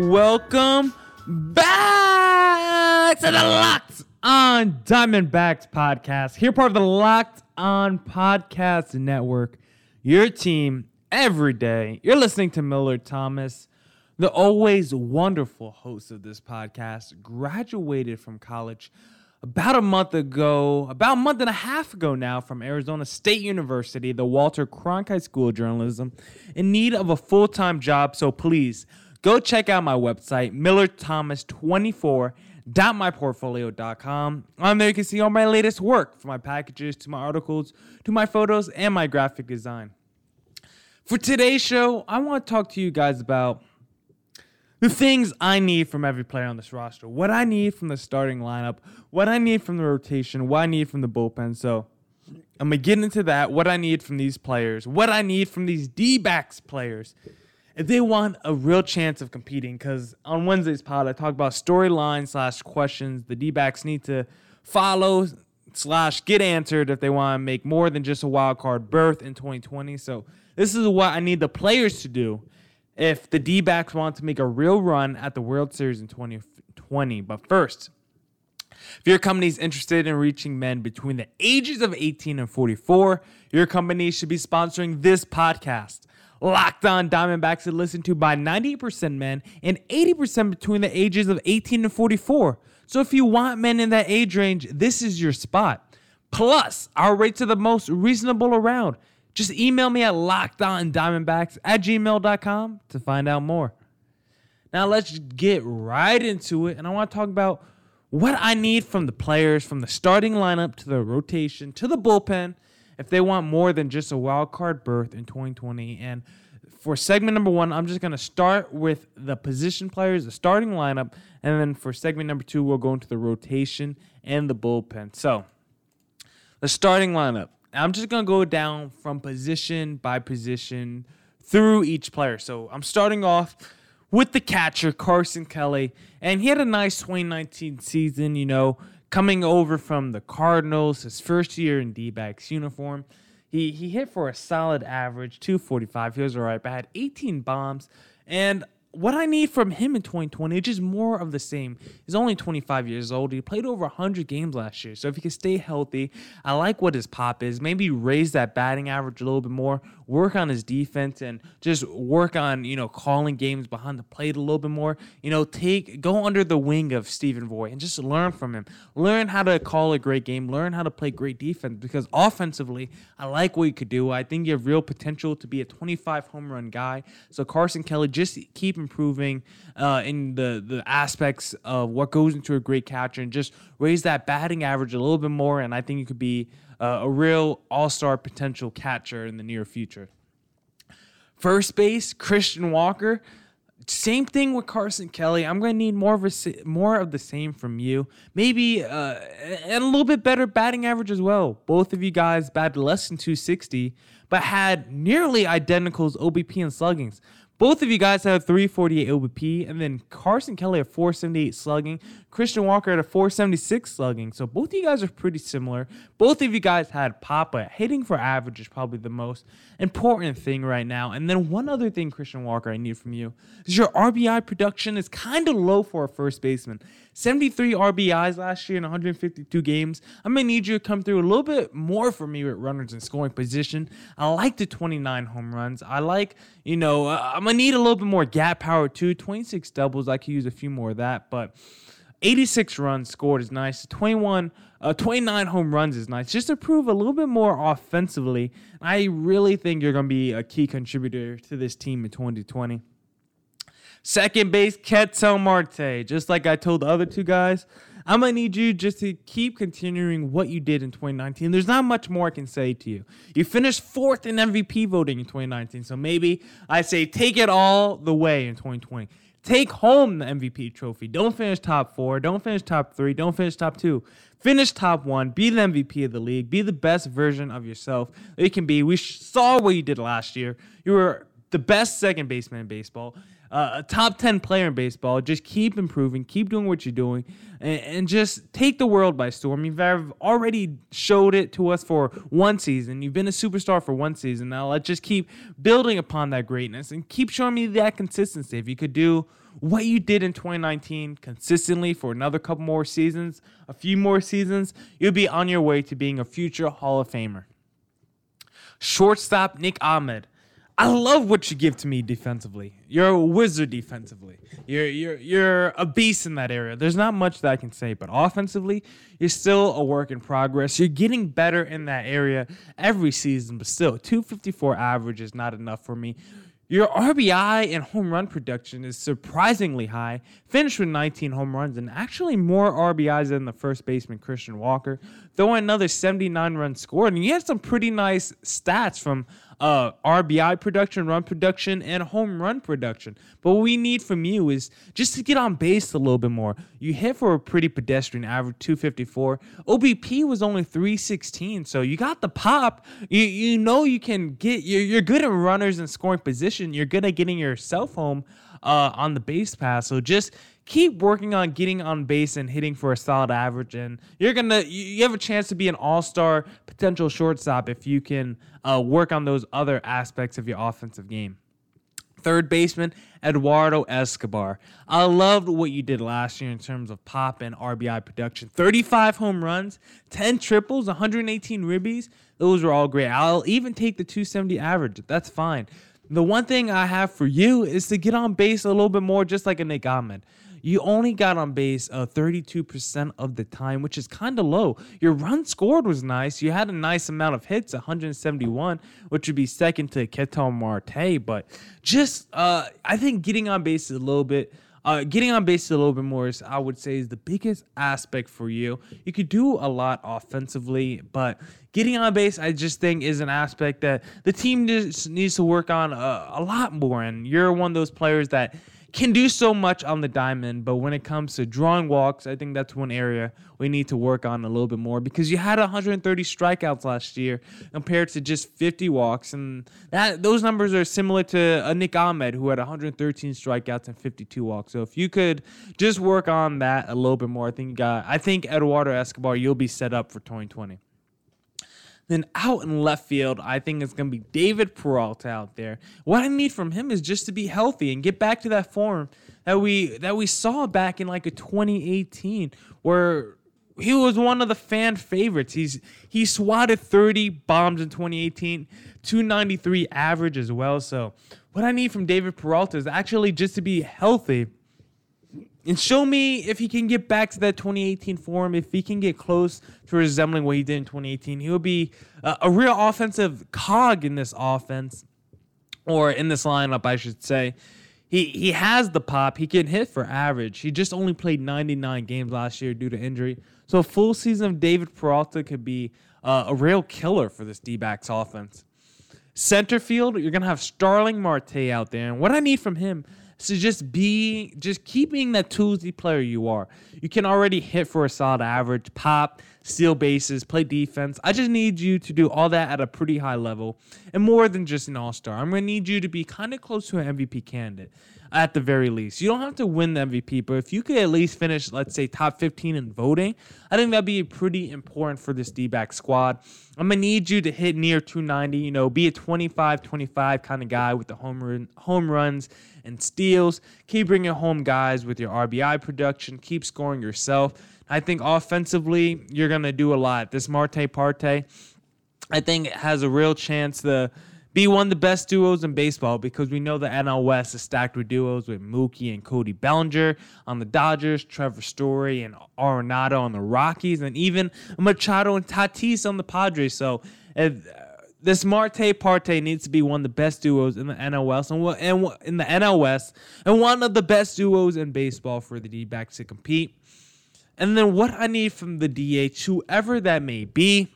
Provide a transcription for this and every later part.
Welcome back to the Locked on Diamondbacks podcast. Here, part of the Locked on Podcast Network. Your team every day. You're listening to Miller Thomas, the always wonderful host of this podcast. Graduated from college about a month ago, about a month and a half ago now, from Arizona State University, the Walter Cronkite School of Journalism, in need of a full time job. So please go check out my website, millerthomas24.myportfolio.com. On there, you can see all my latest work from my packages to my articles to my photos and my graphic design. For today's show, I want to talk to you guys about the things I need from every player on this roster, what I need from the starting lineup, what I need from the rotation, what I need from the bullpen. So I'm going to get into that, what I need from these players, what I need from these D backs players. If they want a real chance of competing, because on Wednesday's pod, I talk about storyline slash questions the D backs need to follow slash get answered if they want to make more than just a wild card berth in 2020. So this is what I need the players to do if the D backs want to make a real run at the World Series in 2020. But first, if your company is interested in reaching men between the ages of 18 and 44, your company should be sponsoring this podcast. Locked on Diamondbacks is listened to by 90% men and 80% between the ages of 18 and 44. So if you want men in that age range, this is your spot. Plus, our rates are the most reasonable around. Just email me at lockedondiamondbacks at gmail.com to find out more. Now let's get right into it. And I want to talk about what I need from the players, from the starting lineup to the rotation to the bullpen, if they want more than just a wild card berth in 2020. And for segment number one, I'm just going to start with the position players, the starting lineup. And then for segment number two, we'll go into the rotation and the bullpen. So, the starting lineup. I'm just going to go down from position by position through each player. So I'm starting off with the catcher, Carson Kelly. And he had a nice 2019 season, you know, coming over from the Cardinals, his first year in D backs uniform. He, he hit for a solid average, 245. He was all right, but had 18 bombs. And what I need from him in 2020 is just more of the same. He's only 25 years old. He played over 100 games last year. So if he can stay healthy, I like what his pop is. Maybe raise that batting average a little bit more, work on his defense, and just work on, you know, calling games behind the plate a little bit more. You know, take go under the wing of Stephen Vogt and just learn from him. Learn how to call a great game, learn how to play great defense because offensively, I like what you could do. I think you have real potential to be a 25 home run guy. So Carson Kelly, just keep improving uh, in the the aspects of what goes into a great catcher and just raise that batting average a little bit more. And I think you could be uh, a real all star potential catcher in the near future. First base, Christian Walker. Same thing with Carson Kelly. I'm going to need more of a more of the same from you. Maybe uh, and a little bit better batting average as well. Both of you guys batted less than 260, but had nearly identical OBP and sluggings. Both of you guys have 348 OBP, and then Carson Kelly at 478 slugging, Christian Walker at a 476 slugging. So both of you guys are pretty similar. Both of you guys had Papa. Hitting for average is probably the most important thing right now. And then one other thing, Christian Walker, I need from you is your RBI production is kind of low for a first baseman. 73 RBIs last year in 152 games. I'm to need you to come through a little bit more for me with runners in scoring position. I like the 29 home runs. I like, you know, uh, I'm need a little bit more gap power too. 26 doubles. I could use a few more of that. But 86 runs scored is nice. 21, uh, 29 home runs is nice. Just to prove a little bit more offensively, I really think you're to be a key contributor to this team in 2020. Second base, Ketel Marte. Just like I told the other two guys, I'm to need you just to keep continuing what you did in 2019. There's not much more I can say to you. You finished fourth in MVP voting in 2019, so maybe I say take it all the way in 2020. Take home the MVP trophy. Don't finish top four. Don't finish top three. Don't finish top two. Finish top one. Be the MVP of the league. Be the best version of yourself that you can be. We saw what you did last year. You were the best second baseman in baseball uh, a top 10 player in baseball. Just keep improving, keep doing what you're doing, and, and, just take the world by storm. You've already showed it to us for one season. You've been a superstar for one season. Now let's just keep building upon that greatness and keep showing me that consistency. If you could do what you did in 2019 consistently for another couple more seasons, a few more seasons, you'll be on your way to being a future Hall of Famer. Shortstop Nick Ahmed. I love what you give to me defensively. You're a wizard defensively. You're you're you're a beast in that area. There's not much that I can say, but offensively, you're still a work in progress. You're getting better in that area every season, but still, 254 average is not enough for me. Your RBI and home run production is surprisingly high. Finished with 19 home runs and actually more RBIs than the first baseman Christian Walker, throwing another 79 run score. And you had some pretty nice stats from uh, RBI production, run production, and home run production. But what we need from you is just to get on base a little bit more. You hit for a pretty pedestrian average 254. OBP was only 316, so you got the pop. You you know you can get you're, you're good at runners and scoring position. You're good at getting yourself home uh, on the base pass. So just keep working on getting on base and hitting for a solid average, and you're gonna you have a chance to be an all star potential shortstop if you can uh, work on those other aspects of your offensive game. Third baseman, Eduardo Escobar. I loved what you did last year in terms of pop and RBI production. 35 home runs, 10 triples, 118 ribbies. Those were all great. I'll even take the 270 average. That's fine. The one thing I have for you is to get on base a little bit more, just like a Nick Ahmed. You only got on base uh, 32% of the time, which is kind of low. Your run scored was nice. You had a nice amount of hits, 171, which would be second to Ketel Marte. But just, uh, I think getting on base is a little bit. Uh, getting on base a little bit more is, I would say, is the biggest aspect for you. You could do a lot offensively, but getting on base, I just think, is an aspect that the team just needs to work on a, a lot more. And you're one of those players that can do so much on the diamond, but when it comes to drawing walks, I think that's one area we need to work on a little bit more because you had 130 strikeouts last year compared to just 50 walks, and that those numbers are similar to a Nick Ahmed who had 113 strikeouts and 52 walks. So if you could just work on that a little bit more, I think uh, I think Eduardo Escobar, you'll be set up for 2020. Then out in left field, I think it's going to be David Peralta out there. What I need from him is just to be healthy and get back to that form that we that we saw back in like a 2018 where he was one of the fan favorites. He's he swatted 30 bombs in 2018, 293 average as well. So what I need from David Peralta is actually just to be healthy and show me if he can get back to that 2018 form. If he can get close to resembling what he did in 2018, he will be a, a real offensive cog in this offense, or in this lineup, I should say. He he has the pop. He can hit for average. He just only played 99 games last year due to injury. So a full season of David Peralta could be uh, a real killer for this D-backs offense. Center field, you're gonna have Starling Marte out there, and what I need from him so just be, just keep being that Tuesday player you are. You can already hit for a solid average, pop, steal bases, play defense. I just need you to do all that at a pretty high level and more than just an all star. I'm going to need you to be kind of close to an MVP candidate at the very least. You don't have to win the MVP, but if you could at least finish, let's say, top 15 in voting, I think that'd be pretty important for this D back squad. I'm going to need you to hit near 290, you know, be a 25 25 kind of guy with the home, run, home runs and steals. Keep bringing home guys with your RBI production. Keep scoring yourself. I think offensively, you're going to do a lot. This Marte Parte, I think, has a real chance to be one of the best duos in baseball because we know the NL West is stacked with duos with Mookie and Cody Bellinger on the Dodgers, Trevor Story and Arenado on the Rockies, and even Machado and Tatis on the Padres. So if, uh, this Marte Parte needs to be one of the best duos in the NL West and, in the NL West and one of the best duos in baseball for the D-backs to compete. And then what I need from the DH, whoever that may be,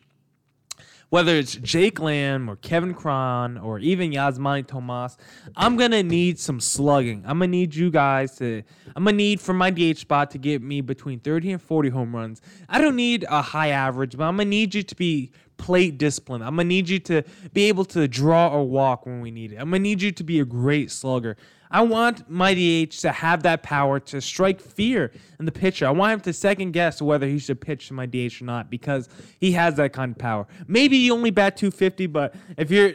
whether it's Jake Lamb or Kevin Cron or even Yasmany Tomas, I'm gonna need some slugging. I'm gonna need you guys to. I'm gonna need for my DH spot to get me between 30 and 40 home runs. I don't need a high average, but I'm gonna need you to be plate discipline. I'm gonna need you to be able to draw or walk when we need it. I'm gonna need you to be a great slugger. I want my DH to have that power to strike fear in the pitcher. I want him to second guess whether he should pitch to my DH or not because he has that kind of power. Maybe you only bat 250, but if you're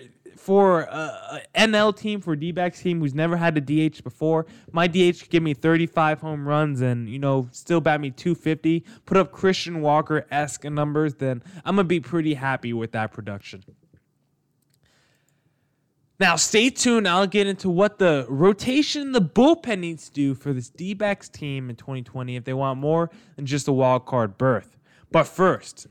for a, a NL team, for D backs team who's never had a DH before, my DH could give me 35 home runs and, you know, still bat me 250, put up Christian Walker esque numbers, then I'm going to be pretty happy with that production. Now, stay tuned. I'll get into what the rotation, the bullpen needs to do for this D backs team in 2020 if they want more than just a wild card berth. But first,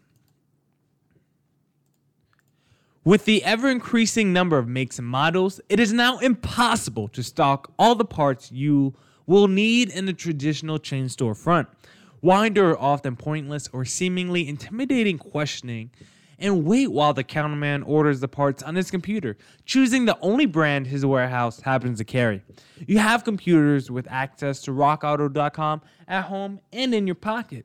with the ever increasing number of makes and models, it is now impossible to stock all the parts you will need in a traditional chain store front. Are often pointless or seemingly intimidating questioning and wait while the counterman orders the parts on his computer, choosing the only brand his warehouse happens to carry. You have computers with access to rockauto.com at home and in your pocket.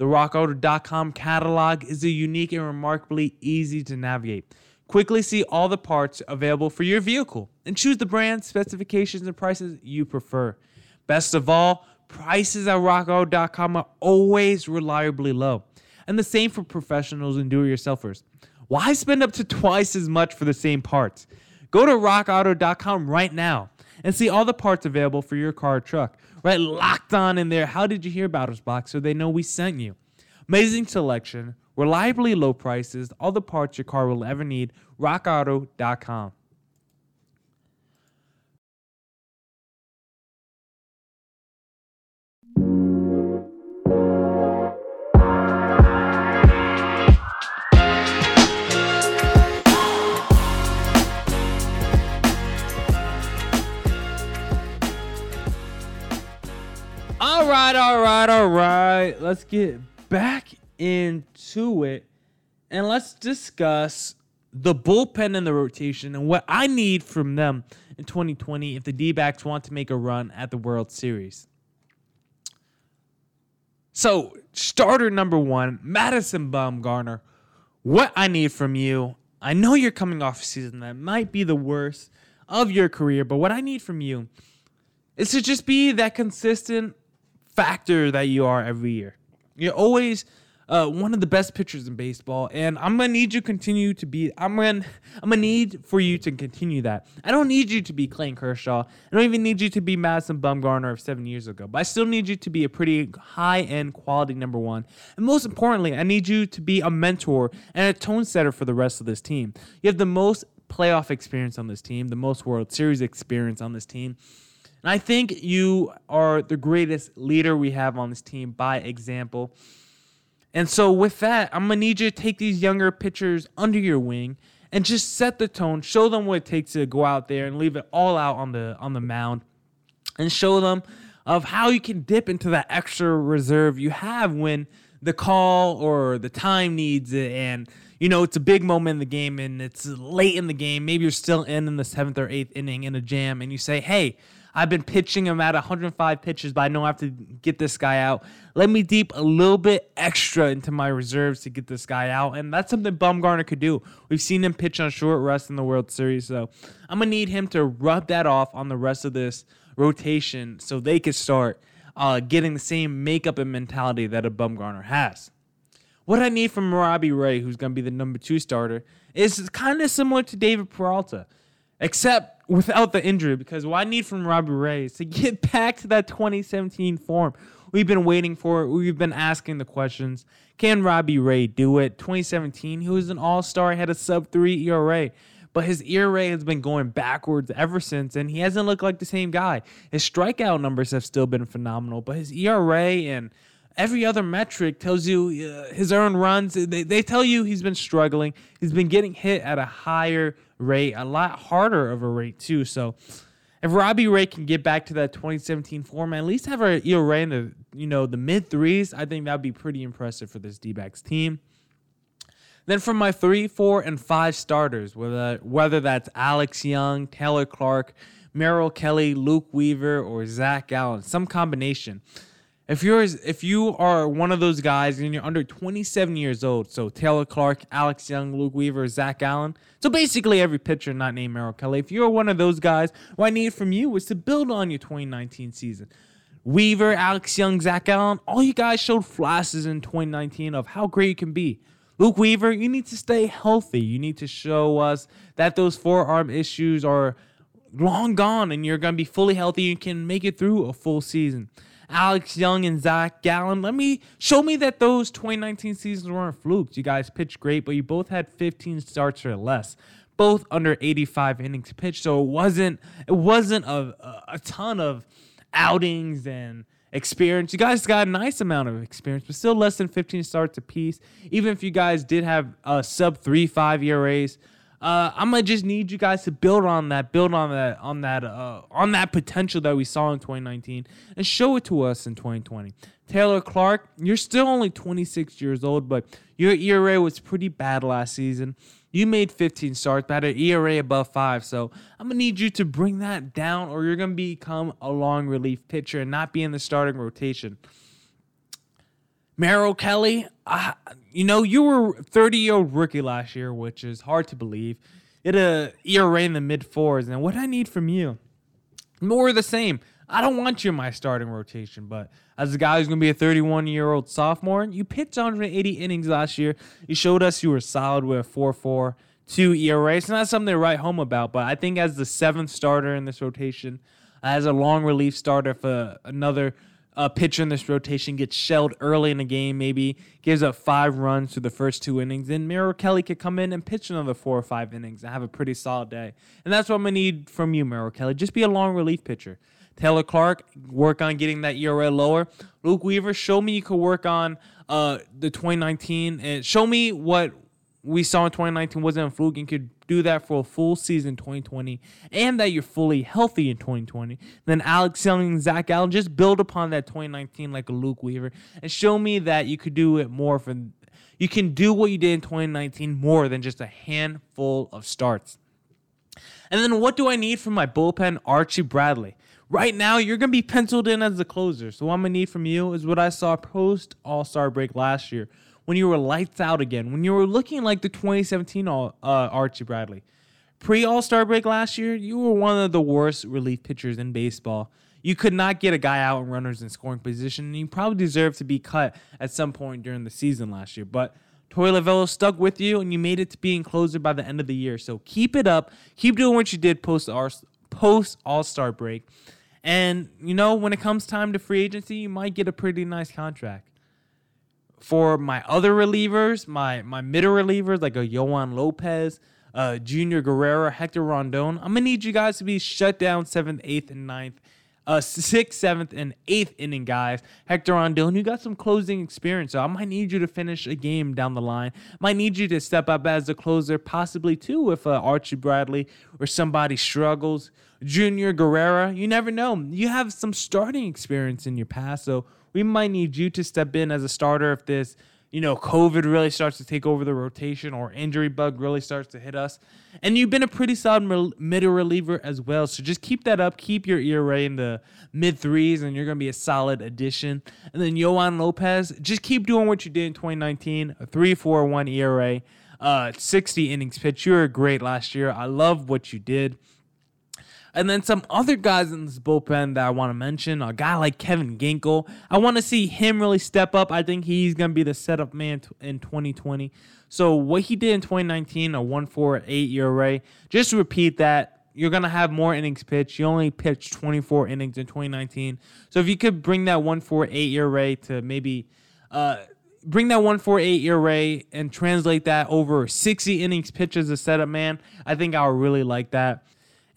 The RockAuto.com catalog is a unique and remarkably easy to navigate. Quickly see all the parts available for your vehicle and choose the brand, specifications, and prices you prefer. Best of all, prices at RockAuto.com are always reliably low and the same for professionals and do-it-yourselfers. Why spend up to twice as much for the same parts? Go to rockauto.com right now and see all the parts available for your car or truck. Write locked on in their. How did you hear about us box so they know we sent you? Amazing selection, reliably low prices, all the parts your car will ever need. rockauto.com. right, all right, all right. Let's get back into it and let's discuss the bullpen and the rotation and what I need from them in 2020 if the D backs want to make a run at the World Series. So, starter number one, Madison Bumgarner. What I need from you, I know you're coming off a season that might be the worst of your career, but what I need from you is to just be that consistent factor that you are every year. You're always uh, one of the best pitchers in baseball, and I'm gonna need you to continue to be. I'm gonna I'm gonna need for you to continue that. I don't need you to be Clayton Kershaw. I don't even need you to be Madison Bumgarner of seven years ago. But I still need you to be a pretty high end quality number one. And most importantly, I need you to be a mentor and a tone setter for the rest of this team. You have the most playoff experience on this team, the most World Series experience on this team. And I think you are the greatest leader we have on this team by example. And so, with that, I'm going to need you to take these younger pitchers under your wing and just set the tone, show them what it takes to go out there and leave it all out on the on the mound and show them of how you can dip into that extra reserve you have when the call or the time needs it and you know it's a big moment in the game and it's late in the game maybe you're still in in the seventh or eighth inning in a jam and you say hey I've been pitching him at 105 pitches, but I know I have to get this guy out. Let me deep a little bit extra into my reserves to get this guy out. And that's something Bumgarner could do. We've seen him pitch on short rest in the World Series. So I'm going to need him to rub that off on the rest of this rotation so they could start uh, getting the same makeup and mentality that a Bumgarner has. What I need from Robbie Ray, who's going to be the number two starter, is kind of similar to David Peralta, except without the injury because what I need from Robbie Ray is to get back to that 2017 form. We've been waiting for it. We've been asking the questions. Can Robbie Ray do it? 2017, he was an all star, had a sub 3 ERA, but his ERA has been going backwards ever since, and he hasn't looked like the same guy. His strikeout numbers have still been phenomenal, but his ERA and every other metric tells you uh, his earned runs. They, they tell you he's been struggling. He's been getting hit at a higher rate, a lot harder of a rate too. So if Robbie Ray can get back to that 2017 form, at least have a ERA in the you know the mid threes, I think that'd be pretty impressive for this D-backs team. Then for my three, four, and five starters, whether whether that's Alex Young, Taylor Clarke, Merrill Kelly, Luke Weaver, or Zac Gallen, some combination. If you're if you are one of those guys and you're under 27 years old, so Taylor Clarke, Alex Young, Luke Weaver, Zac Gallen, so basically every pitcher not named Merrill Kelly. If you're one of those guys, what I need from you is to build on your 2019 season. Weaver, Alex Young, Zac Gallen, all you guys showed flashes in 2019 of how great you can be. Luke Weaver, you need to stay healthy. You need to show us that those forearm issues are long gone and you're going to be fully healthy and can make it through a full season. Alex Young and Zac Gallen. Let me show me that those 2019 seasons weren't flukes. You guys pitched great, but you both had 15 starts or less, both under 85 innings pitched. So it wasn't it wasn't a a ton of outings and experience. You guys got a nice amount of experience, but still less than 15 starts apiece. Even if you guys did have a sub three five ERAs. Uh, I'm gonna just need you guys to build on that, build on that, on that, uh, on that potential that we saw in 2019, and show it to us in 2020. Taylor Clarke, you're still only 26 years old, but your ERA was pretty bad last season. You made 15 starts, but an ERA above five. So I'm gonna need you to bring that down, or you're gonna become a long relief pitcher and not be in the starting rotation. Merrill Kelly, uh, you know, you were 30 year old rookie last year, which is hard to believe. It a ERA in the mid fours, and what I need from you, more of the same. I don't want you in my starting rotation, but as a guy who's going to be a 31 year old sophomore, you pitched 180 innings last year. You showed us you were solid with a 4 4 2 ERA. It's not something to write home about, but I think as the seventh starter in this rotation, as a long relief starter for another a pitcher in this rotation gets shelled early in the game, maybe gives up five runs through the first two innings, then Merrill Kelly could come in and pitch another four or five innings and have a pretty solid day. And that's what I'm gonna need from you, Merrill Kelly. Just be a long relief pitcher. Taylor Clarke, work on getting that ERA lower. Luke Weaver, show me you could work on uh, the 2019 and show me what we saw in 2019 wasn't a fluke and could do that for a full season 2020 and that you're fully healthy in 2020, then Alex Young and Zac Gallen just build upon that 2019 like a Luke Weaver and show me that you could do it more for you can do what you did in 2019 more than just a handful of starts. And then what do I need from my bullpen? Archie Bradley. Right now, you're going to be penciled in as the closer. So, what I'm going to need from you is what I saw post All Star break last year, when you were lights out again, when you were looking like the 2017 uh, Archie Bradley. Pre All Star break last year, you were one of the worst relief pitchers in baseball. You could not get a guy out in runners in scoring position, and you probably deserved to be cut at some point during the season last year. But Torey Lovullo stuck with you, and you made it to being closer by the end of the year. So keep it up. Keep doing what you did post post All Star break. And you know, when it comes time to free agency, you might get a pretty nice contract for my other relievers, my my middle relievers like a Yoan Lopez, uh, Junior Guerrero, Hector Rondon, I'm gonna need you guys to be shut down seventh, eighth, and ninth. Uh, sixth, seventh, and eighth inning guys. Hector Rondon, you got some closing experience, so I might need you to finish a game down the line. Might need you to step up as a closer, possibly too, if uh, Archie Bradley or somebody struggles. Junior Guerrero, you never know. You have some starting experience in your past, so we might need you to step in as a starter if this, you know, COVID really starts to take over the rotation or injury bug really starts to hit us. And you've been a pretty solid middle reliever as well. So just keep that up. Keep your ERA in the mid threes, and you're going to be a solid addition. And then Yoan Lopez, just keep doing what you did in 2019 a 3 4 1 ERA, uh, 60 innings pitched. You were great last year. I love what you did. And then some other guys in this bullpen that I want to mention, a guy like Kevin Ginkel. I want to see him really step up. I think he's going to be the setup man in 2020. So what he did in 2019, a 1.48 ERA, just repeat that, you're going to have more innings pitched. You only pitched 24 innings in 2019. So if you could bring that 1.48 ERA to maybe uh, bring that 1.48 ERA and translate that over 60 innings pitched as a setup man, I think I would really like that.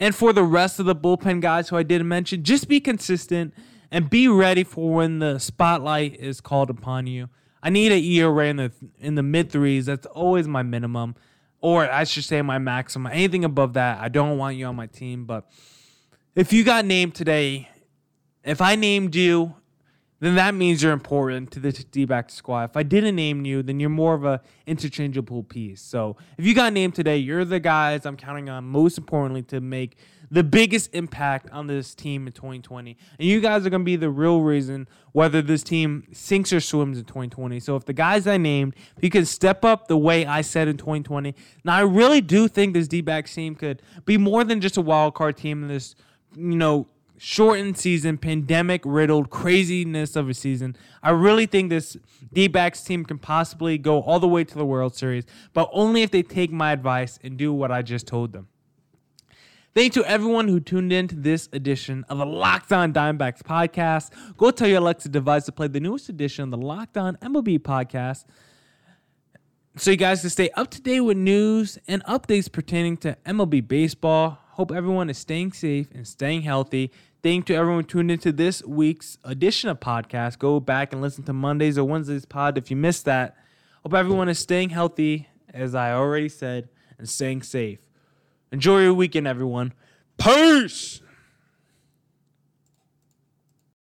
And for the rest of the bullpen guys who I didn't mention, just be consistent and be ready for when the spotlight is called upon you. I need an ERA in the in the mid threes. That's always my minimum, or I should say my maximum. Anything above that, I don't want you on my team. But if you got named today, if I named you then that means you're important to the D-back squad. If I didn't name you, then you're more of a interchangeable piece. So if you got named today, you're the guys I'm counting on most importantly to make the biggest impact on this team in 2020. And you guys are going to be the real reason whether this team sinks or swims in 2020. So if the guys I named, if you can step up the way I said in 2020, now I really do think this D-backs team could be more than just a wild card team in this, you know, shortened season, pandemic riddled craziness of a season. I really think this D backs team can possibly go all the way to the World Series, but only if they take my advice and do what I just told them. Thank you to everyone who tuned in to this edition of the Locked On Diamondbacks podcast. Go tell your Alexa device to play the newest edition of the Locked On MLB podcast so you guys can stay up to date with news and updates pertaining to MLB baseball. Hope everyone is staying safe and staying healthy. Thank you to everyone tuned into this week's edition of podcast. Go back and listen to Mondays or Wednesdays pod if you missed that. Hope everyone is staying healthy, as I already said, and staying safe. Enjoy your weekend, everyone. Peace!